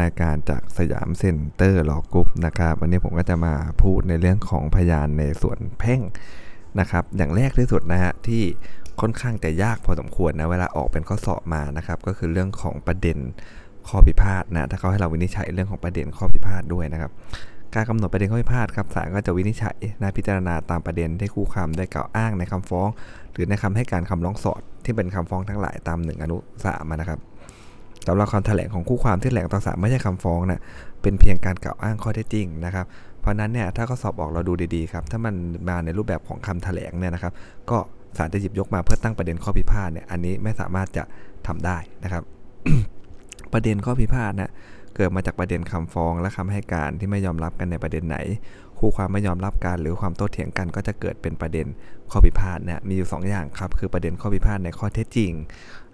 นายการจาก Siam Center Law Group นะครับ วันนี้ผมก็จะมาพูดในเรื่องของพยานในส่วนแพ่งนะครับ อย่างแรกที่สุดนะฮะที่ค่อนข้างจะยากพอสมควรนะเวลาออกเป็นข้อสอบมานะครับ ก็คือเรื่องของประเด็นข้อพิพาทนะถ้าเขาให้เราวินิจฉัยเรื่องของประเด็นข้อพิพาทด้วยนะครับ การกำหนดประเด็นข้อพิพาทครับศาลก็จะวินิจฉัยนะพิจารณาตามประเด็นที่คู่ความได้กล่าวอ้างในคำฟ้อง หรือในคำให้การคำร้องสอดที่เป็นคำฟ้องทั้งหลายตามหนึ่งอนุสามนะครับ สำหรับคำแถลงของคู่ความที่แถลงต่อศาลไม่ใช่คำฟ้องนะเป็นเพียงการกล่าวอ้างข้อเท็จจริงนะครับเพราะนั้นเนี่ยถ้าข้อสอบออกเราดูดีๆครับถ้ามันมาในรูปแบบของคำแถลงเนี่ยนะครับ ก็ศาลจะหยิบยกมาเพื่อตั้งประเด็นข้อพิพาทเนี่ยอันนี้ไม่สามารถจะทำได้นะครับ ประเด็นข้อพิพาทนะเกิดมาจากประเด็นคำฟ้อง และคำให้การที่ไม่ยอมรับกันในประเด็นไหน คู่ความไม่ยอมรับกันหรือความโต้เถียงกันก็จะเกิดเป็นประเด็นข้อพิพาทนะมีอยู่2อย่างครับคือประเด็นข้อพิพาทในข้อเท็จจริง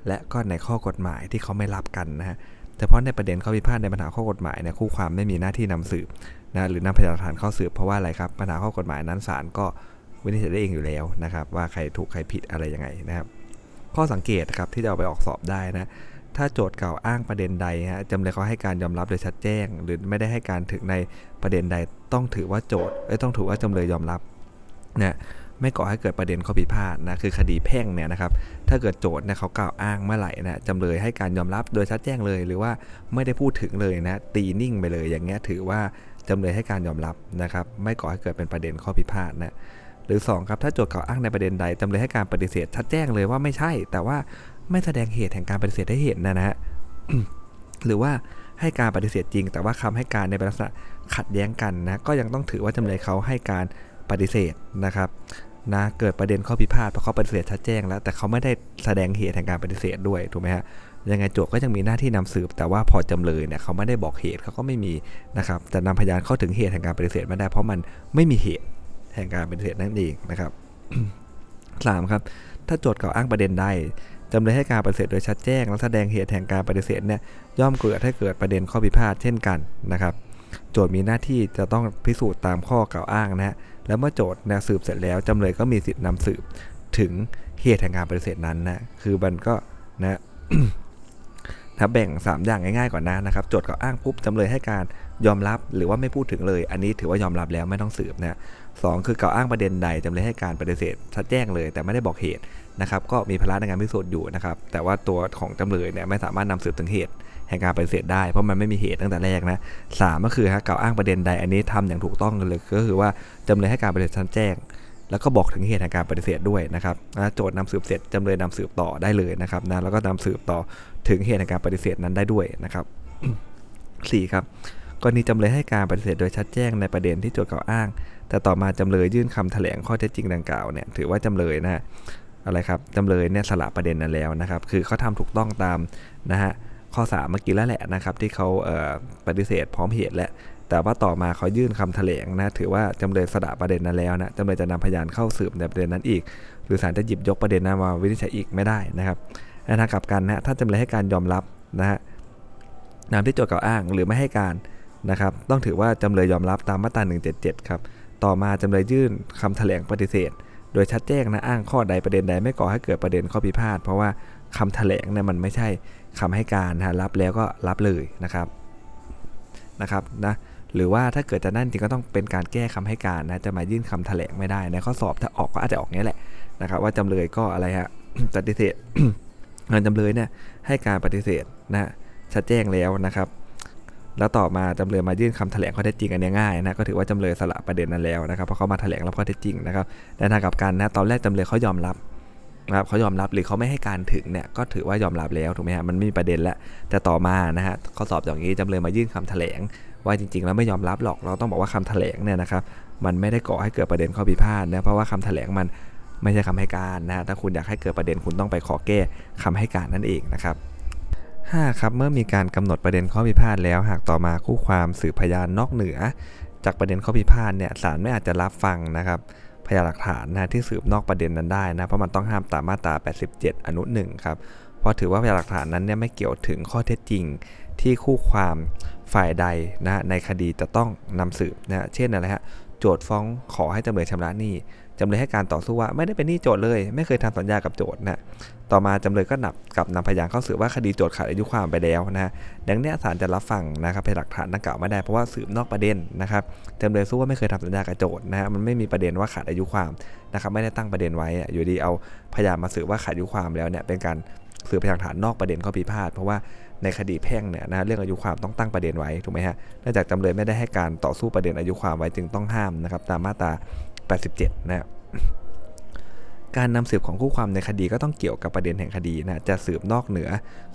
และก็ในข้อกฎหมายที่เขาไม่รับกันนะฮะเฉพาะในประเด็นข้อพิพาทในปัญหาข้อกฎหมายเนี่ยคู่ความไม่มีหน้าที่นำสืบนะหรือนำพยานหลักฐานเข้าสืบเพราะว่าอะไรครับปัญหาข้อกฎหมายนั้นศาลก็วินิจฉัยได้เองอยู่แล้วนะครับ ว่าใครถูกใครผิดอะไรยังไงนะครับ ข้อสังเกตครับที่จะเอาไปออกสอบได้นะถ้าโจทย์กล่าวอ้างประเด็นใดฮะจำเลยเขาให้การยอมรับโดยชัดแจ้ง หรือไม่ได้ให้การถึงในประเด็นใดต้องถือว่าโจทย์ต้องถือว่าจำเลยยอมรับนะ ไม่ก่อให้เกิดประเด็นข้อพิพาทนะคือคดีแพ่งเนี่ยนะครับถ้าเกิดโจทย์เนี่ยเขากล่าวอ้างเมื่อไหร่นะจำเลยให้การยอมรับโดยชัดแจ้งเลย หรือว่าไม่ได้พูดถึงเลยนะตีนิ่งไปเลย อย่างเงี้ยถือว่าจำเลยให้การยอมรับนะครับไม่ก่อให้เกิดเป็นประเด็นข้อพิพาทนะหรือ 2 ครับ ถ้าโจทย์กล่าวอ้างในประเด็นใดจำเลยให้การปฏิเสธชัดแจ้งเลยว่าไม่ใช่ แต่ว่าไม่แสดงเหตุแห่งการปฏิเสธให้เห็นนะนะฮะหรือว่าให้การปฏิเสธจริง แต่ว่าคำให้การในลักษณะขัดแย้งกันนะก็ยังต้องถือว่าจำเลยเขาให้การปฏิเสธนะครับ นะเกิดประเด็นข้อพิพาทเพราะเขาปฏิเสธชัดแจ้งแล้ว แต่เขาไม่ได้แสดงเหตุแห่งการปฏิเสธด้วยถูกไหมฮะยังไงโจทก็ยังมีหน้าที่นำสืบ แต่ว่าพอจำเลยเนี่ยเขาไม่ได้บอกเหตุเขาก็ไม่มีนะครับแต่นำพยานเข้าถึงเหตุแห่งการปฏิเสธไม่ได้ เพราะมันไม่มีเหตุแห่งการปฏิเสธนั่นเองนะครับสามครับ ถ้าโจทย์กล่าวอ้างประเด็นใดจำเลยให้การปฏิเสธโดยชัดแจ้ง และแสดงเหตุแห่งการปฏิเสธเนี่ยย่อมเกิดให้เกิดประเด็นข้อพิพาทเช่นกันนะครับ โจทย์มีหน้าที่จะต้องพิสูจน์ตามข้อกล่าวอ้างนะฮะแล้วเมื่อโจทย์นสืบเสร็จแล้วจำเลยก็มีสิทธินำสืบถึงเหตุแห่งการปฏิเสธนั้นนะคือมันก็นะถ้าแบ่ง 3 อย่างง่ายๆก่อนนะนะครับโจทย์กล่าวอ้างปุ๊บจำเลยให้การยอมรับหรือว่าไม่พูดถึงเลย อันนี้ถือว่ายอมรับแล้วไม่ต้องสืบนะสคือกล่าวอ้างประเด็นใดจำเลยให้การปฏิเสธชัดแจ้งเลย แต่ไม่ได้บอกเหตุนะครับ ก็มีภาระในการพิสูจน์อยู่นะครับ แต่ว่าตัวของจำเลยเนี่ยไม่สามารถนำสืบถึงเหตุ แห่งการปฏิเสธได้ เพราะมันไม่มีเหตุตั้งแต่แรกนะสามก็คือฮะกล่าวอ้างประเด็นใดอันนี้ทำอย่างถูกต้องกันเลย ก็คือว่าจำเลยให้การปฏิเสธชัดแจ้ง แล้วก็บอกถึงเหตุแห่งการปฏิเสธด้วยนะครับโจทย์นำสืบเสร็จจำเลยนำสืบต่อได้เลยนะครับนะแล้วก็นำสืบต่อถึงเหตุแห่งการปฏิเสธนั้นได้ด้วยนะครับสี่ครับกรณีจำเลยให้การปฏิเสธโดยชัดแจ้งในประเด็นที่โจทย์กล่าวอ้าง แต่ต่อมาจำเลยยื่นคำแถลงข้อเท็จจริงดังกล่าวเนี่ยถือว่าจำเลยนะอะไรครับจำเลยเนี่ยสละประเด็นนั้นแล้วนะครับ คือเขาทำถูกต้องตามนะฮะ ข้อ 3 เมื่อกี้แล้วแหละนะครับ ที่เขาเปฏิเสธพร้อมเหตุและ แต่ว่าต่อมาเขายื่นคำแถลงนะถือว่าจำเลยสละประเด็นนั้นแล้วนะจำเลยจะนำพยานเข้าสืบในประเด็นนั้นอีก หรือศาลจะหยิบยกประเด็นนั้นมาวินิจฉัยอีกไม่ได้นะครับในทางกลับกันนะถ้าจำเลยให้การยอมรับนะฮะนามที่โจทย์กล่าวอ้างหรือไม่ให้การนะครับต้องถือว่าจำเลยยอมรับตามมาตรา177 ครับ ต่อมาจำเลยยื่นคำแถลงปฏิเสธ โดยชัดแจ้งนะอ้างข้อใดประเด็นใดไม่ก่อให้เกิดประเด็นข้อพิพาทเพราะว่าคำแถลงเนี่ยมันไม่ใช่ คำให้การนะรับแล้วก็รับเลยนะครับนะครับนะหรือว่าถ้าเกิดจะนั่นจริงก็ต้องเป็นการแก้คำให้การนะจะมายื่นคำแถลงไม่ได้ในข้อสอบถ้าออกก็อาจจะออกนี้แหละนะครับ ว่าจำเลยก็อะไรฮะปฏิเสธงานจำเลยเนี่ยให้การปฏิเสธนะชัดแจ้งแล้วนะครับ แล้วต่อมาจำเลยมายื่นคำแถลงข้อเท็จจริงอันนี้ง่ายนะก็ถือว่าจำเลยสละประเด็นนั้นแล้วนะครับเพราะเขามาแถลงรับข้อเท็จจริงนะครับแต่ทางกับการนะตอนแรกจำเลยเขายอมรับ นะครับเขายอมรับหรือเขาไม่ให้การถึงเนี่ยก็ถือว่ายอมรับแล้วถูกไหมฮะมันไม่มีประเด็นแล้วแต่ต่อมานะฮะข้อสอบอย่างนี้จำเลยมายื่นคำแถลง ว่าจริงๆแล้วไม่ยอมรับหรอกเราต้องบอกว่าคำแถลงเนี่ยนะครับมันไม่ได้ก่อให้เกิดประเด็นข้อพิพาทนะเพราะว่าคำแถลงมันไม่ใช่คำให้การนะถ้าคุณอยากให้เกิดประเด็นคุณต้องไปขอแก้คำให้การนั่นเองนะครับ 5 ครับเมื่อมีการกำหนดประเด็นข้อพิพาทแล้ว หากต่อมาคู่ความสืบพยานนอกเหนือ จากประเด็นข้อพิพาทเนี่ยศาลไม่อาจจะรับฟังนะครับ ยานหลักฐานนะที่สืบนอกประเด็นนั้นได้นะเพราะมันต้องห้ามตามมาตรา 87 อนุ1ครับเพราะถือว่าพยานหลักฐานนั้นเนี่ยไม่เกี่ยวถึงข้อเท็จจริงที่คู่ความฝ่ายใดนะในคดีจะต้องนำสืบนะเช่นอะไรฮะโจทฟ้องขอให้จำเลยชำระหนี้จำเลยให้การต่อสู้ว่าไม่ได้เป็นหนี้โจทเลย ไม่เคยทำสัญญากับโจทนะ ต่อมาจำเลยก็นับกับนำพยานเข้าสืบว่าคดีโจทย์ขาดอายุความไปแล้วนะดังนี้ศาลจะรับฟังนะครับเป็นหลักฐานดังกล่าวไม่ได้เพราะว่าสืบนอกประเด็นนะครับจำเลยสู้ว่าไม่เคยทำสัญญากับโจทย์นะฮะมันไม่มีประเด็นว่าขาดอายุความนะครับไม่ได้ตั้งประเด็นไว้อยู่ดีเอาพยานมาสืบว่าขาดอายุความแล้วเนี่ยเป็นการสืบพยานฐานนอกประเด็นข้อพิพาทเพราะว่าในคดีแพ่งเนี่ยนะเรื่องอายุความต้องตั้งประเด็นไว้ถูกไหมฮะเนื่องจากจำเลยไม่ได้ให้การต่อสู้ประเด็นอายุความไว้จึงต้องห้ามนะครับตามมาตรา 87 นะครับ การนำสืบของคู่ความในคดีก็ต้องเกี่ยวกับประเด็นแห่งคดีนะจะสืบนอกเหนือ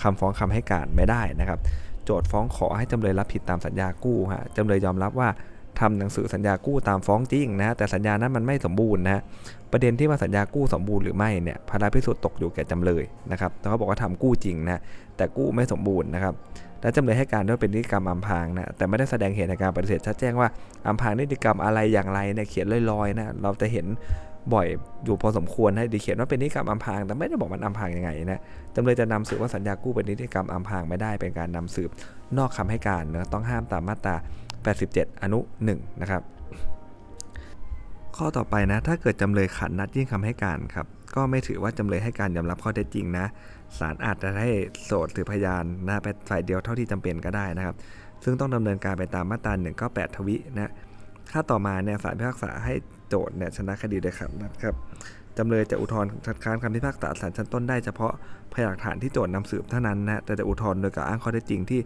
คำฟ้องคำให้การไม่ได้นะครับ โจทย์ฟ้องขอให้จำเลยรับผิดตามสัญญากู้ฮะจำเลยยอมรับว่าทำหนังสือสัญญากู้ตามฟ้องจริงนะแต่สัญญานั้นมันไม่สมบูรณ์นะประเด็นที่ว่าสัญญากู้สมบูรณ์หรือไม่เนี่ยภาระพิสูจน์ตกอยู่แก่จำเลยนะครับแต่เขาบอกว่าทำกู้จริงนะแต่กู้ไม่สมบูรณ์นะครับและจำเลยให้การด้วยเป็นนิติกรรมอัมพางนะแต่ไม่ได้แสดงเหตุในการปฏิเสธชัดแจ้งว่าอัมพางนิติกรรมอะไรอย่างไรเนี่ยเขียนลอยๆนะเราจะเห็น บ่อยอยู่พอสมควรนะดีเขียนว่าเป็นนิติกรรมอัมพางแต่ไม่ได้บอกมันอัมพางยังไงนะจำเลยจะนำสืบว่าสัญญากู้เป็นนิติกรรมอัมพางไม่ได้เป็นการนำสืบนอกคำให้การนะต้องห้ามตามมาตรา 87 อนุ 1 นะครับ ข้อต่อไปนะ ถ้าเกิดจำเลยขัดนัดยื่นคำให้การครับ ก็ไม่ถือว่าจำเลยให้การยอมรับข้อเท็จจริงนะศาลอาจจะให้โสดหรือพยานนะเป็นฝ่ายเดียวเท่าที่จำเป็นก็ได้นะครับ ซึ่งต้องดำเนินการไปตามมาตรา198 ทวินะถ้าต่อมาเนี่ยศาลพิพากษาให้ โจทย์เนี่ยชนะคดีโดยขัดนะครับจำเลยจะอุทธรณ์คัดค้านคำพิพากษาศาลชั้นต้นได้เฉพาะพยานหลักฐานที่โจทย์นำสืบเท่านั้นนะแต่จะอุทธรณ์โดยกล่าวอ้างข้อเท็จจริงที่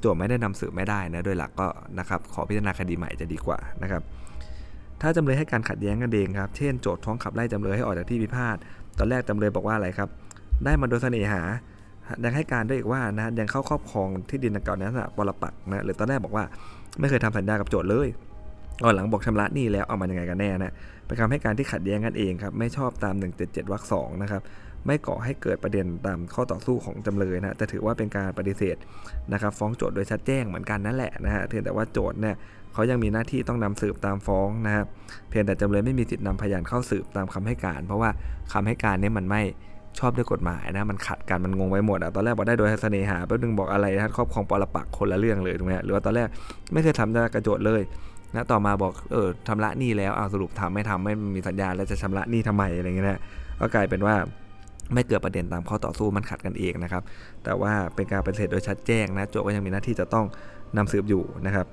โจทย์ไม่ได้นำสืบไม่ได้นะโดยหลักก็นะครับขอพิจารณาคดีใหม่จะดีกว่านะครับถ้าจำเลยให้การขัดแย้งกันเองครับ เช่นโจทย์ท้องขับไล่จำเลยให้ออกจากที่พิพาท ตอนแรกจำเลยบอกว่าอะไรครับ ได้มาโดยเสน่หา ยังให้การด้วยอีกว่านะยังเข้าครอบครองที่ดินดังกล่าวนั้นปรปักนะ หรือตอนแรกบอกว่าไม่เคยทำสัญญากับโจทย์เลย ก่อนหลังบอกชำระหนี้แล้วเอามายังไงกันแน่นะเป็นคำให้การที่ขัดแย้งกันเองครับไม่ชอบตาม 177วรรคสองนะครับไม่ก่อให้เกิดประเด็นตามข้อต่อสู้ของจำเลยนะจะถือว่าเป็นการปฏิเสธนะครับฟ้องโจทย์โดยชัดแจ้งเหมือนกันนั่นแหละนะฮะเพียงแต่ว่าโจทย์เนี่ยเขายังมีหน้าที่ต้องนำสืบตามฟ้องนะครับเพียงแต่จำเลยไม่มีสิทธินำพยานเข้าสืบตามคำให้การ เพราะว่าคำให้การนี้มันไม่ชอบด้วยกฎหมายนะมันขัดกันมันงงไว้หมดอะตอนแรกบอกได้โดยเสน่หาแป๊บนึงบอกอะไรนะครอบครองปรปักคนละเรื่องเลยถูกไหมหรือว่าตอนแรกไม่เคยทำกระโจทย์เลย นะต่อมาบอกเออชำระหนี้แล้วเอาสรุปทำไม่ทำไม่มีสัญญาแล้วจะชำระหนี้ทำไมอะไรเงี้ยนะก็กลายเป็นว่าไม่เกิดประเด็นตามข้อต่อสู้มันขัดกันเองนะครับ แต่ว่าเป็นการปฏิเสธโดยชัดแจ้งนะโจทก็ยังมีหน้าที่จะต้องนำสืบอยู่นะครับ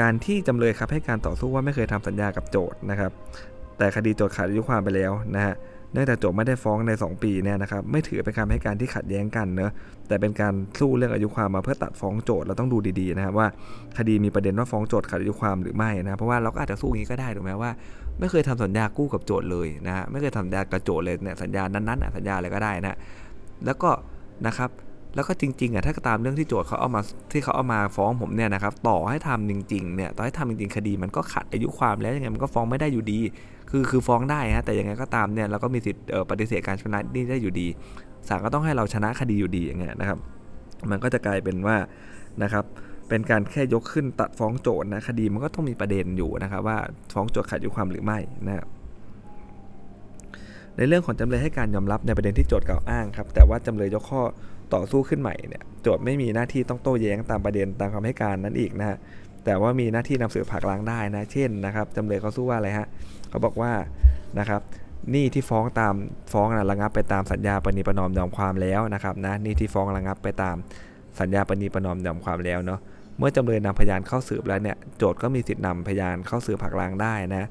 การที่จำเลยครับให้การต่อสู้ว่าไม่เคยทำสัญญากับโจทย์นะครับ แต่คดีโจทย์ขาดอายุความไปแล้วนะฮะ เนื่องจากโจทย์ไม่ได้ฟ้องใน 2 ปีเนี่ยนะครับไม่ถือเป็นคำให้การที่ขัดแย้งกันเนอะแต่เป็นการสู้เรื่องอายุความมาเพื่อตัดฟ้องโจทย์เราต้องดูดีๆนะครับว่าคดีมีประเด็นว่าฟ้องโจทย์ขัดอายุความหรือไม่นะเพราะว่าเราก็อาจจะสู้อย่างนี้ก็ได้ถูกไหมว่า ไม่เคยทำสัญญากู้กับโจทย์เลยนะไม่เคยทำสัญญากับโจทย์เลยเนี่ยสัญญานั้นๆสัญญาอะไรก็ได้นะแล้วก็นะครับแล้วก็จริงๆอะถ้าตามเรื่องที่โจทย์เขาเอามาที่เขาเอามาฟ้องผมเนี่ยนะครับต่อให้ทำจริงๆเนี่ยต่อให้ทำจริงๆคดีมันก็ขัดอายุความแล้วยังไงมันก็ฟ้องไม่ได้อยู่ดี คือคือฟ้องได้ฮะแต่ยังไงก็ตามเนี่ยเราก็มีสิทธิ์ปฏิเสธการชนะนี่ได้อยู่ดีศาลก็ต้องให้เราชนะคดีอยู่ดีอย่างเงี้ยนะครับ มันก็จะกลายเป็นว่านะครับเป็นการแค่ยกขึ้นตัดฟ้องโจทย์นะคดีมันก็ต้องมีประเด็นอยู่นะครับว่าฟ้องโจทย์ขัดยุความหรือไม่นะครับในเรื่องของจำเลยให้การยอมรับในประเด็นที่โจทย์กล่าวอ้างครับแต่ว่าจำเลยยกข้อต่อสู้ขึ้นใหม่เนี่ยโจทย์ไม่มีหน้าที่ต้องโต้แย้งตามประเด็นตามคำให้การนั้นอีกนะฮะ แต่ว่ามีหน้าที่นำสืบผักล้างได้นะเช่นนะครับจำเลยเขาสู้ว่าอะไรฮะเขาบอกว่านะครับนี่ที่ฟ้องตามฟ้องนะระงับไปตามสัญญาปณิประนอมยอมความแล้วนะครับนะนี่ที่ฟ้องระงับไปตามสัญญาปณิประนอมยอมความแล้วเนาะเมื่อจำเลยนำพยานเข้าสืบแล้วเนี่ยโจทย์ก็มีสิทธินำพยานเข้าสืบผักล้างได้นะ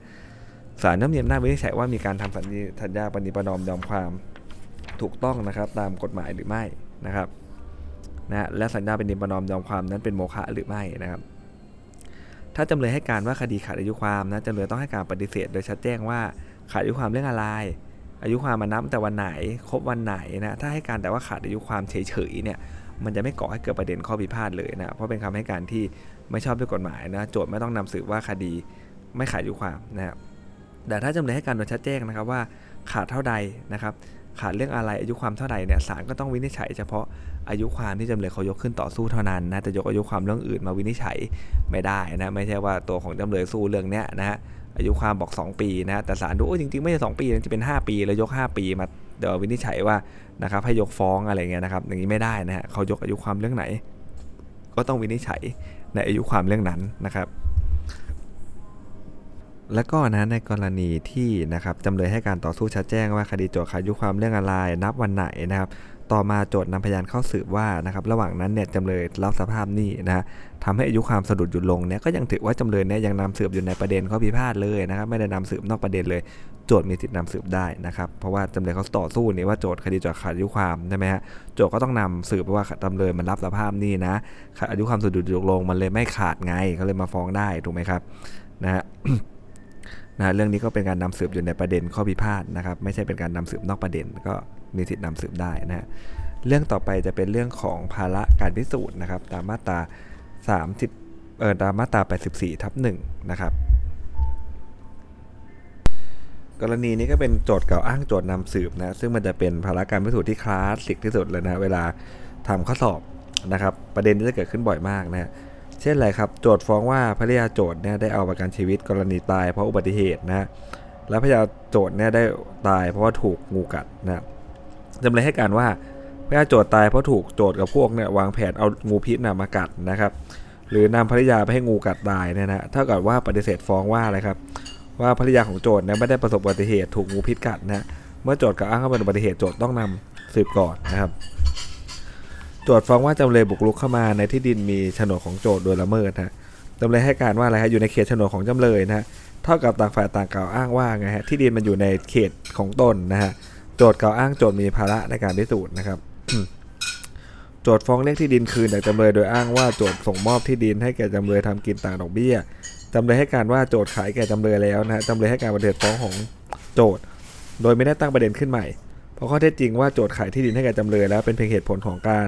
ศาลน้ำเนียมหน้าวินิจฉัยว่ามีการทำสัญญาปณิประนอมยอมความถูกต้องนะครับตามกฎหมายหรือไม่นะครับนะและสัญญาปณิประนอมยอมความนั้นเป็นโมฆะหรือไม่นะครับ ถ้าจำเลยให้การว่าคดีขาดอายุความนะจำเลยต้องให้การปฏิเสธ โดยชัดแจ้งว่าขาดอายุความเรื่องอะไร อายุความมานับแต่วันไหนครบวันไหนนะถ้าให้การแต่ว่าขาดอายุความเฉยๆเนี่ยมันจะไม่ก่อให้เกิดประเด็นข้อพิพาทเลยนะเพราะเป็นคำให้การที่ไม่ชอบด้วยกฎหมายนะโจทย์ไม่ต้องนำสืบว่าคดีไม่ขาดอายุความนะครับแต่ถ้าจำเลยให้การโดยชัดแจ้งนะครับว่าขาดเท่าใดนะครับ ขาดเรื่องอะไรอายุความเท่าใดเนี่ยศาลก็ต้องวินิจฉัยเฉพาะอายุความที่จำเลยเขายกขึ้นต่อสู้เท่านั้นนะแต่ยกอายุความเรื่องอื่นมาวินิจฉัยไม่ได้นะไม่ใช่ว่าตัวของจำเลยสู้เรื่องเนี้ยนะฮะอายุความบอก 2 ปีนะแต่ศาลดูโอ้จริงๆไม่ใช่2ปีจะเป็น 5 ปี แล้วยก 5 ปีมาเดี๋ยววินิจฉัยว่านะครับให้ยกฟ้องอะไรเงี้ยนะครับอย่างนี้ไม่ได้นะฮะเขายกอายุความเรื่องไหน ก็ต้องวินิจฉัยในอายุความเรื่องนั้นนะครับ แล้วก็นะในกรณีที่นะครับจำเลยให้การต่อสู้ชัดแจ้งว่าคดีโจทย์ขายุความเรื่องอะไรนับวันไหนนะครับต่อมาโจทย์นำพยานเข้าสืบว่านะครับระหว่างนั้นเนี่ยจำเลยรับสภาพนี้นะทำให้อายุความสะดุดหยุดลงเนี่ยก็ยังถือว่าจำเลยเนี่ยยังนำสืบอยู่ในประเด็นข้อพิพาทเลยนะครับไม่ได้นำสืบนอกประเด็นเลย โจทย์มีสิทธินำสืบได้นะครับเพราะว่าจำเลยเขาต่อสู้นี่ว่าโจทย์คดีโจทย์ขาดอายุความใช่ไหมฮะโจทย์ก็ต้องนำสืบเพราะว่าจำเลยมันรับสภาพนี้นะอายุความสะดุดหยุดลงมันเลยไม่ขาดไงเขาเลยมาฟ้องได้ถูกไหมครับนะฮะ นะเรื่องนี้ก็เป็นการนำสืบอยู่ในประเด็นข้อพิพาทนะครับ ไม่ใช่เป็นการนำสืบนอกประเด็น ก็มีสิทธินำสืบได้นะฮะเรื่องต่อไปจะเป็นเรื่องของภาระการพิสูจน์นะครับตามมาตรา 30เอ่อตามมาตรา 84ทับ1นะครับกรณีนี้ก็เป็นโจทย์เก่าอ้างโจทย์นำสืบนะซึ่งมันจะเป็นภาระการพิสูจน์ที่คลาสสิกที่สุดเลยนะเวลาทำข้อสอบนะครับ ประเด็นนี้จะเกิดขึ้นบ่อยมากนะ เช่นไรครับ โจทฟ้องว่าภรรยาโจทเนี่ยได้เอาประกันชีวิตกรณีตายเพราะอุบัติเหตุนะและภรรยาโจทเนี่ยได้ตายเพราะว่าถูกงูกัดนะจำเลยให้การว่าภรรยาโจทตายเพราะถูกโจทกับพวกเนี่ยวางแผนเอางูพิษนะมากัดนะครับ หรือนำภรรยาไปให้งูกัดตายเนี่ยนะเท่ากับว่าปฏิเสธฟ้องว่าอะไรครับ ว่าภรรยาของโจทเนี่ยไม่ได้ประสบอุบัติเหตุถูกงูพิษกัดนะเมื่อโจทกล่าวอ้างว่าเป็นอุบัติเหตุโจทต้องนำสืบก่อนนะครับ จทฟ้องว่าจำเลยบุกรุกเข้ามาในที่ดินมีโฉนดของโจทโดยละเมิดนะจำเลยให้การว่าอะไรฮะอยู่ในเขตโฉนดของจำเลยนะฮะเท่ากับต่างฝ่ายต่างกล่าวอ้างว่าไงฮะที่ดินมันอยู่ในเขตของตนนะฮะโจทกล่าวอ้างโจทมีภาระในการพิสูจน์นะครับโจทฟ้องเรียกที่ดินคืนจากจำเลยโดยอ้างว่าโจทส่งมอบที่ดินให้แก่จำเลยทำกินต่างดอกเบี้ยจำเลยให้การว่าโจทขายแก่จำเลยแล้วนะฮะจำเลยให้การปฏิเสธฟ้องของโจทโดยไม่ได้ตั้งประเด็นขึ้นใหม่ เพราะข้อเท็จจริงว่าโจทย์ขายที่ดินให้แก่จำเลยแล้วเป็นเพียงเหตุผลของการ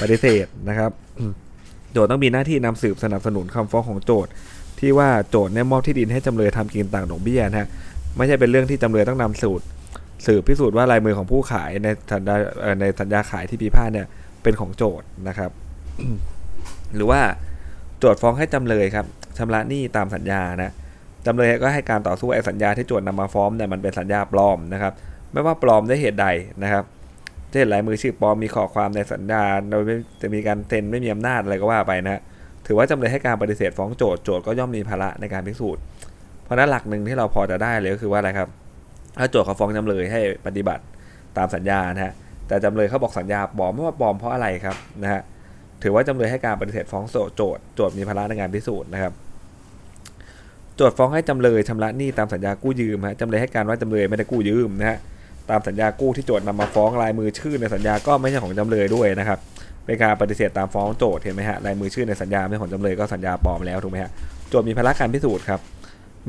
ปฏิเสธนะครับโจทย์ต้องมีหน้าที่นำสืบสนับสนุนคำฟ้องของโจทย์ ที่ว่าโจทย์เนี่ยมอบที่ดินให้จำเลยทำกินต่างดอกเบี้ยนะฮะไม่ใช่เป็นเรื่องที่จำเลยต้องนำสูตรสืบพิสูจน์ว่าลายมือของผู้ขายในสัญญาในสัญญาขายที่พิพาทเนี่ยเป็นของโจทย์นะครับ หรือว่าโจทย์ฟ้องให้จำเลยครับชำระหนี้ตามสัญญานะจำเลยก็ให้การต่อสู้ไอ้สัญญาที่โจทย์นำมาฟ้องเนี่ยมันเป็นสัญญาปลอมนะครับ ไม่ว่าปลอมด้วยเหตุใดนะครับเช่นลายมือชื่อปลอมมีข้อความในสัญญาโดยจะมีการเซ็นไม่มีอำนาจอะไรก็ว่าไปนะฮะถือว่าจำเลยให้การปฏิเสธฟ้องโจทย์โจทย์ก็ย่อมมีภาระในการพิสูจน์ เพราะนั้นหลักหนึ่งที่เราพอจะได้เลยก็คือว่าอะไรครับ ถ้าโจทย์เขาฟ้องจำเลยให้ปฏิบัติตามสัญญานะฮะแต่จำเลยเขาบอกสัญญาปลอมไม่ว่าปลอมเพราะอะไรครับนะฮะถือว่าจำเลยให้การปฏิเสธฟ้องโจทย์โจทย์โจทย์มีภาระในการพิสูจน์นะครับโจทย์ฟ้องให้จำเลยชำระหนี้ตามสัญญากู้ยืมฮะจำเลยให้การว่าจำเลยไม่ได้กู้ยืมนะฮะ ตามสัญญากู้ที่โจทย์นำมาฟ้องลายมือชื่อในสัญญาก็ไม่ใช่ของจำเลยด้วยนะครับเป็นการปฏิเสธตามฟ้องโจทย์เห็นไหมฮะลายมือชื่อในสัญญาไม่ของจำเลยก็สัญญาปลอมแล้วถูกไหมฮะโจทย์มีภาระการพิสูจน์ครับ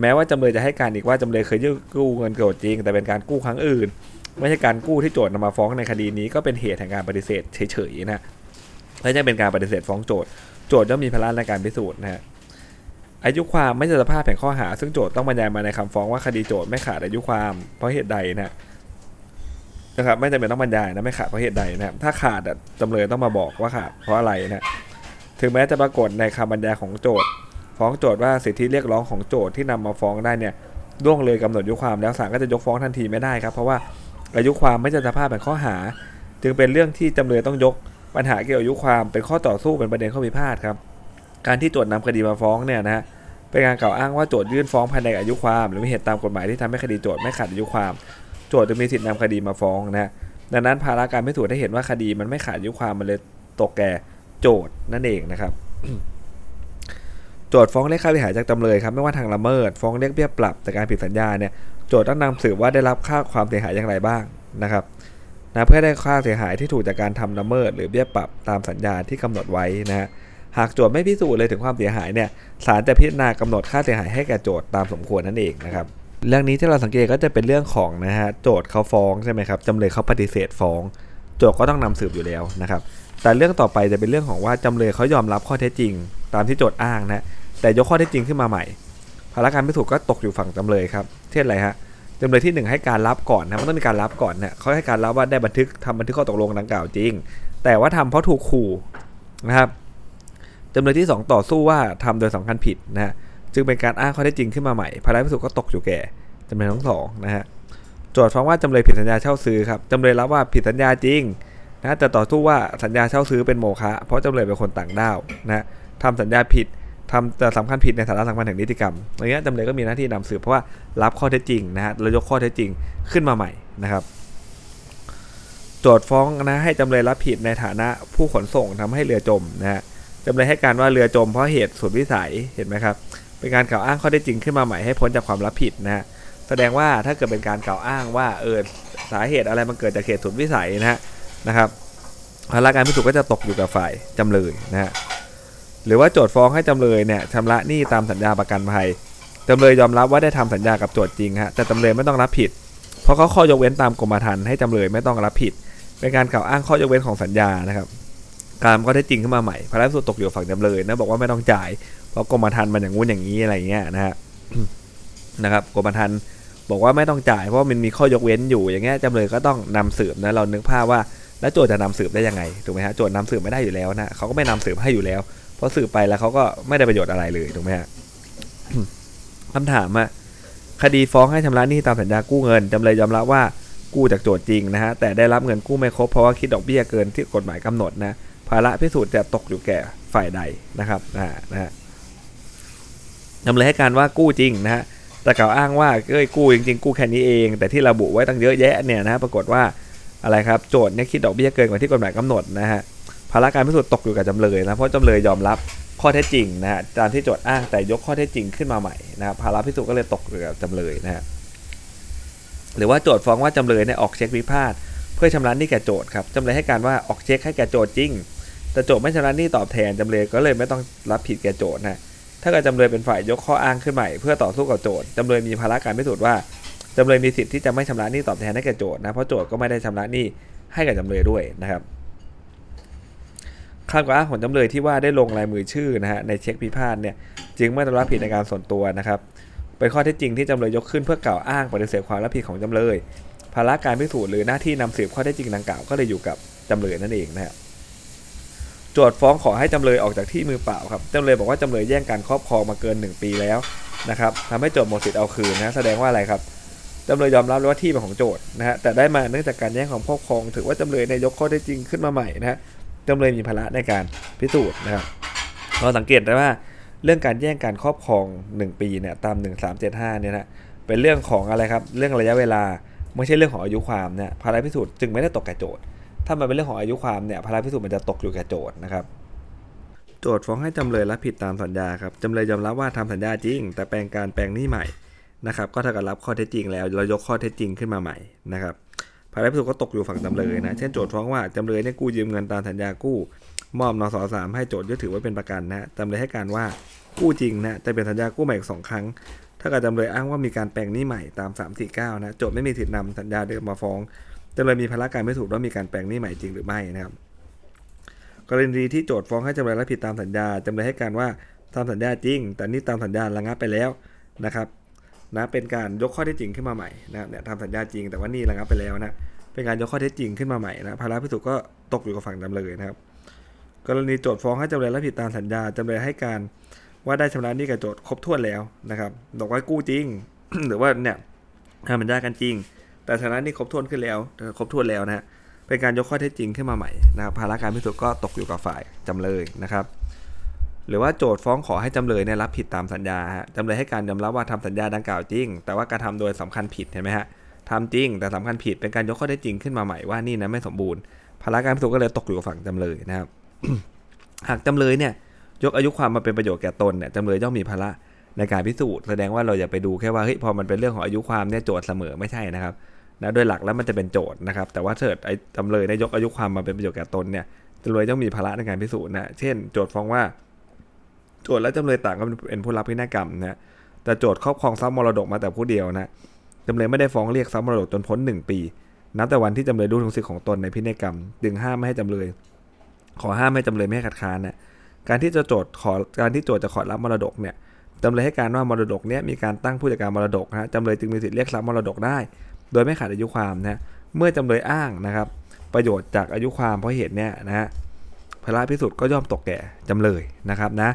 แม้ว่าจำเลยจะให้การอีกว่าจำเลยเคยยื่นกู้เงินโจทย์จริง แต่เป็นการกู้ครั้งอื่น ไม่ใช่การกู้ที่โจทย์นำมาฟ้องในคดีนี้ก็เป็นเหตุแห่งการปฏิเสธเฉยๆนะไม่ใช่เป็นการปฏิเสธฟ้องโจทย์โจทย์ย่อมมีภาระในการพิสูจน์นะฮะอายุความไม่ใช่สภาพแห่งข้อหา ซึ่งโจทย์ต้องบรรยายมาในคำฟ้องว่าคดีโจทย์ไม่ขาดอายุความเพราะเหตุใดนะ นะครับไม่จำเป็นต้องบรรยายนะไม่ขาดเพราะเหตุใดนะครับถ้าขาดจำเลยต้องมาบอกว่าขาดเพราะอะไรนะถึงแม้จะปรากฏในคำบรรยายของโจทย์ฟ้องโจทย์ว่าสิทธิเรียกร้องของโจทย์ที่นำมาฟ้องได้เนี่ยล่วงเลยกำหนดอายุความแล้วศาลก็จะยกฟ้องทันทีไม่ได้ครับ เพราะว่าอายุความไม่ใช่สภาพแห่งข้อหา จึงเป็นเรื่องที่จำเลยต้องยกปัญหาเกี่ยวกับอายุความเป็นข้อต่อสู้เป็นประเด็นข้อพิพาทครับ การที่โจทย์นำคดีมาฟ้องเนี่ยนะฮะเป็นการกล่าวอ้างว่าโจทย์ยื่นฟ้องภายในอายุความ หรือมีเหตุตามกฎหมายที่ทำให้คดีโจทย์ไม่ขาดอายุความ โจทย์จะมีสิทธินำคดีมาฟ้องนะฮะดังนั้นภาระการพิสูจน์ได้เห็นว่าคดีมันไม่ขาดอายุความมันเลยตกแก่โจทย์นั่นเองนะครับโจทย์ฟ้องเรียกค่าเสียหายจากจำเลยครับไม่ว่าทางละเมิด ฟ้องเรียกเบี้ยปรับแต่การผิดสัญญาเนี่ยโจทย์ต้องนำสืบว่าได้รับค่าความเสียหายอย่างไรบ้างนะครับนะเพื่อได้ค่าเสียหายที่ถูกจากการทำละเมิด หรือเบี้ยปรับตามสัญญาที่กำหนดไว้นะฮะหากโจทย์ไม่พิสูจน์เลยถึงความเสียหายเนี่ยศาลจะพิจารณากำหนดค่าเสียหายให้แก่โจทย์ตามสมควรนั่นเองนะครับ เรื่องนี้ที่เราสังเกตก็จะเป็นเรื่องของนะฮะโจทย์เขาฟ้องใช่ไหมครับจำเลยเขาปฏิเสธฟ้อง โจทย์ก็ต้องนำสืบอยู่แล้วนะครับแต่เรื่องต่อไปจะเป็นเรื่องของว่าจำเลยเขายอมรับข้อเท็จจริง ตามที่โจทย์อ้างนะแต่ยกข้อเท็จจริงขึ้นมาใหม่ภาระการพิสูจน์ก็ตกอยู่ฝั่งจำเลยครับเช่นอะไรฮะจำเลยที่หนึ่งให้การรับก่อนนะมันต้องมีการรับก่อนเนะเขาให้การรับว่าได้บันทึกทำบันทึกข้อตกลงดังกล่าวจริง แต่ว่าทำเพราะถูกขู่นะครับจำเลยที่สองต่อสู้ว่าทำโดยสำคัญผิดนะฮะ จึงเป็นการอ้างข้อเท็จจริงขึ้นมาใหม่ภาระพิสูจน์ก็ตกอยู่แก่จำเลยทั้งสองนะฮะโจทย์ฟ้องว่าจำเลยผิดสัญญาเช่าซื้อครับจำเลยรับว่าผิดสัญญาจริงนะแต่ต่อสู้ว่าสัญญาเช่าซื้อเป็นโมฆะเพราะจำเลยเป็นคนต่างด้าวนะทำสัญญาผิดทำแต่สำคัญผิดในสาระสำคัญแห่งนิติกรรมอย่างเงี้ยจำเลยก็มีหน้าที่นำสืบเพราะว่ารับข้อเท็จจริงนะฮะแล้วยกข้อเท็จจริงขึ้นมาใหม่นะครับ โจทย์ฟ้องนะให้จำเลยรับผิดในฐานะผู้ขนส่งทำให้เรือจมนะฮะจำเลยให้การว่าเรือจมเพราะเหตุสุดวิสัยเห็นไหมครับ เป็นการกล่าวอ้างข้อเท็จริงขึ้นมาใหม่ให้พ้นจากความรับผิดนะฮะแสดงว่าถ้าเกิดเป็นการกล่าวอ้างว่าเออสาเหตุอะไรมันเกิดจากเหตุสุดวิสัยนะฮะนะครับภาระการพิสูจน์ก็จะตกอยู่กับฝ่ายจำเลยนะฮะหรือว่าโจทย์ฟ้องให้จำเลยเนี่ยชำระหนี้ตามสัญญาประกันภัยจำเลยยอมรับว่าได้ทำสัญญากับโจทย์จริงฮะแต่จำเลยไม่ต้องรับผิด เพราะเขาข้อยกเว้นตามกรมธรรม์ให้จำเลยไม่ต้องรับผิดเป็นการกล่าวอ้างข้อยกเว้นของสัญญานะครับการก็ได้จริงขึ้นมาใหม่ภาระพิสูจน์ตกอยู่ฝั่งจำเลยนะบอกว่าไม่ต้องจ่าย เพราะกรมธรรม์มันอย่างงู้นอย่างนี้อะไรอย่างเงี้ยนะฮะนะครับกรมธรรม์บอกว่าไม่ต้องจ่ายเพราะมันมีข้อยกเว้นอยู่อย่างเงี้ยจำเลยก็ต้องนำสืบนะเรานึกภาพว่าแล้วโจทย์จะนำสืบได้ยังไงถูกไหมฮะโจทย์นำสืบไม่ได้อยู่แล้วนะเขาก็ไม่นำสืบให้อยู่แล้ว เพราะสืบไปแล้วเขาก็ไม่ได้ประโยชน์อะไรเลยถูกไหมฮะคำถามอะคดีฟ้องให้ชำระหนี้ตามสัญญากู้เงินจำเลยยอมรับว่ากู้จากโจทย์จริงนะฮะแต่ได้รับเงินกู้ไม่ครบเพราะว่าคิดดอกเบี้ยเกินที่กฎหมายกำหนดนะภาระพิสูจน์จะตกอยู่แก่ฝ่ายใดนะครับนะนะฮะ จำเลยให้การว่ากู้จริงนะฮะแต่กล่าวอ้างว่าเอ้ยกู้จริงๆกู้แค่นี้เอง แต่ที่ระบุไว้ตั้งเยอะแยะเนี่ยนะปรากฏว่าอะไรครับโจทย์เนี่ยคิดดอกเบี้ยเกินกว่าที่กฎหมายกำหนดนะฮะภาระการพิสูจน์ตกอยู่กับจำเลยนะเพราะจำเลยยอมรับข้อเท็จจริงนะฮะตามที่โจทย์อ้างแต่ยกข้อเท็จจริงขึ้นมาใหม่นะครับภาระพิสูจน์ก็เลยตกอยู่กับจำเลยนะฮะหรือว่าโจทย์ฟ้องว่าจำเลยเนี่ยออกเช็คพิพาทเพื่อชำระหนี้แก่โจทย์ครับจำเลยให้การว่าออกเช็คให้แก่โจทย์จริง แต่โจทย์ไม่ชำระหนี้ตอบแทนจำเลยก็เลยไม่ต้องรับผิดแก่โจทย์นะ ถ้าเกิดจำเลยเป็นฝ่ายยกข้ออ้างขึ้นใหม่เพื่อต่อสู้กับโจทย์จำเลยมีภาระการพิสูจน์ว่าจำเลยมีสิทธิ์ที่จะไม่ชำระหนี้ตอบแทนให้แก่โจทย์นะเพราะโจทย์ก็ไม่ได้ชำระหนี้ให้กับจำเลยด้วยนะครับคำกล่าวอ้างของจำเลยที่ว่าได้ลงลายมือชื่อนะฮะในเช็คพิพาทเนี่ยจึงไม่ต้องรับผิดในการส่วนตัวนะครับเป็นข้อเท็จจริงที่จำเลยยกขึ้นเพื่อกล่าวอ้างปฏิเสธความรับผิดของจำเลย ภาระการพิสูจน์หรือหน้าที่นำสืบข้อเท็จจริงดังกล่าวก็เลยอยู่กับจำเลยนั่นเองนะครับ โจทฟ้องขอให้จำเลยออกจากที่มือเปล่าครับจำเลยบอกว่าจำเลยแย่งการครอบครองมาเกิน 1 ปีแล้วนะครับทำให้โจทหมดสิทธิ์เอาคืนนะแสดงว่าอะไรครับจำเลยยอมรับว่าที่เป็นของโจทนะฮะแต่ได้มาเนื่องจากการแย่งของครอบครอง ถือว่าจำเลยในยกข้อเท็จจริงขึ้นมาใหม่นะฮะจำเลยมีภาระในการพิสูจน์นะครับเราสังเกตได้ว่าเรื่องการแย่งการครอบครอง 1 ปีเนี่ยตาม 1375เนี่ยนะเป็นเรื่องของอะไรครับเรื่องระยะเวลาไม่ใช่เรื่องของอายุความเนี่ยภาระพิสูจน์จึงไม่ได้ตกแก่โจทย์ ถ้ามันเป็นเรื่องของอายุความเนี่ยภาระพิสูจน์มันจะตกอยู่แก่โจทย์นะครับ โจทย์ฟ้องให้จำเลยรับผิดตามสัญญาครับจำเลยยอมรับว่าทำสัญญาจริง แต่แปลงการแปลงหนี้ใหม่นะครับ ก็เท่ากับรับข้อเท็จจริงแล้วเรายกข้อเท็จจริงขึ้นมาใหม่นะครับภาระพิสูจน์ก็ตกอยู่ฝั่งจำเลยนะ เช่นโจทย์ฟ้องว่าจำเลยเนี่ยกู้ยืมเงินตามสัญญากู้ มอบนสสามให้โจทย์ยึดถือไว้เป็นประกันนะจำเลยให้การว่ากู้จริงนะแต่เป็นสัญญากู้ใหม่อีกสองครั้ง ถ้ากิดจำเลยอ้างว่ามีการแปลงหนี้ใหม่ตาม 349 นะโจทย์ไม่มีสิทธินำสัญญาเดิมมาฟ้อง จำเลยมีภาระการพิสูจน์ว่ามีการแปลงหนี้ใหม่จริงหรือไม่นะครับ กรณีที่โจทย์ฟ้องให้จำเลยรับผิดตามสัญญาจำเลยให้การว่าตามสัญญาจริง แต่นี่ตามสัญญาระงับไปแล้วนะครับนะเป็นการยกข้อเท็จจริงขึ้นมาใหม่นะเนี่ยทำสัญญาจริงแต่ว่านี่ระงับไปแล้วนะเป็นการยกข้อเท็จจริงขึ้นมาใหม่นะภาระพิสูจน์ก็ตกอยู่กับฝั่งจำเลยนะครับ กรณีโจทย์ฟ้องให้จำเลยรับผิดตามสัญญาจำเลยให้การว่าได้ชำระหนี้กับโจทย์ครบถ้วนแล้วนะครับบอกว่ากู้จริง หรือว่าเนี่ยทำสัญญากันจริง แต่ชนะนี่ครบถ้วนขึ้นแล้วครบถ้วนแล้วนะฮะเป็นการยกข้อเท็จจริงขึ้นมาใหม่นะครับภาระการพิสูจน์ก็ตกอยู่กับฝ่ายจำเลยนะครับ หรือว่าโจทย์ฟ้องขอให้จำเลยเนี่ยรับผิดตามสัญญาฮะจำเลยให้การยอมรับว่าทำสัญญาดังกล่าวจริง แต่ว่าการทำโดยสำคัญผิดเห็นไหมฮะทำจริง แต่สำคัญผิดเป็นการยกข้อเท็จจริงขึ้นมาใหม่ว่านี่นะไม่สมบูรณ์ภาระการพิสูจน์ก็เลยตกอยู่กับฝั่งจำเลยนะครับ หากจำเลยเนี่ยยกอายุความมาเป็นประโยชน์แก่ตนเนี่ยจำเลยย่อมมีภาระ ในการพิสูจน์แสดงว่าเราอย่าไปดูแค่ว่าเฮ้ยพอมันเป็นเรื่องของอายุความเนี่ยโจทย์เสมอไม่ใช่นะครับนะโดยหลักแล้วมันจะเป็นโจทย์นะครับ แต่ว่าถ้าเกิดไอ้จำเลยได้ยกอายุความมาเป็นประโยชน์แก่ตนเนี่ยจำเลยต้องมีภาระในการพิสูจน์นะเช่น โจทย์ฟ้องว่า โจทย์และจำเลยต่างก็เป็นผู้รับพินัยกรรมนะแต่โจทย์ครอบครองทรัพย์มรดกมาแต่ผู้เดียวนะจำเลยไม่ได้ฟ้องเรียกทรัพย์มรดกจนพ้น 1 ปี นับแต่วันที่จำเลยรู้ถึงสิทธิของตนในพินัยกรรมดึงห้ามไม่ให้จำเลย ขอห้ามให้จำเลยไม่ให้คัดค้านนะการที่จะโจทย์ขอการที่โจทย์จะขอรับมรดกเนี่ย จำเลยให้การว่ามรดกเนี่ยมีการตั้งผู้จัดการมรดกนะจำเลยจึงมีสิทธิเรียกทรัพย์มรดกได้ โดยไม่ขาดอายุความนะเมื่อจำเลยอ้างนะครับ ประโยชน์จากอายุความเพราะเหตุเนี่ยนะฮะภาระพิสูจน์ก็ย่อมตกแก่จำเลยนะครับนะ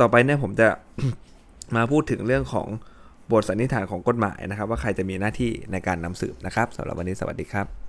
ต่อไปเนี่ยผมจะมาพูดถึงเรื่องของบทสันนิษฐานของกฎหมายนะครับ ว่าใครจะมีหน้าที่ในการนำสืบนะครับสำหรับวันนี้สวัสดีครับ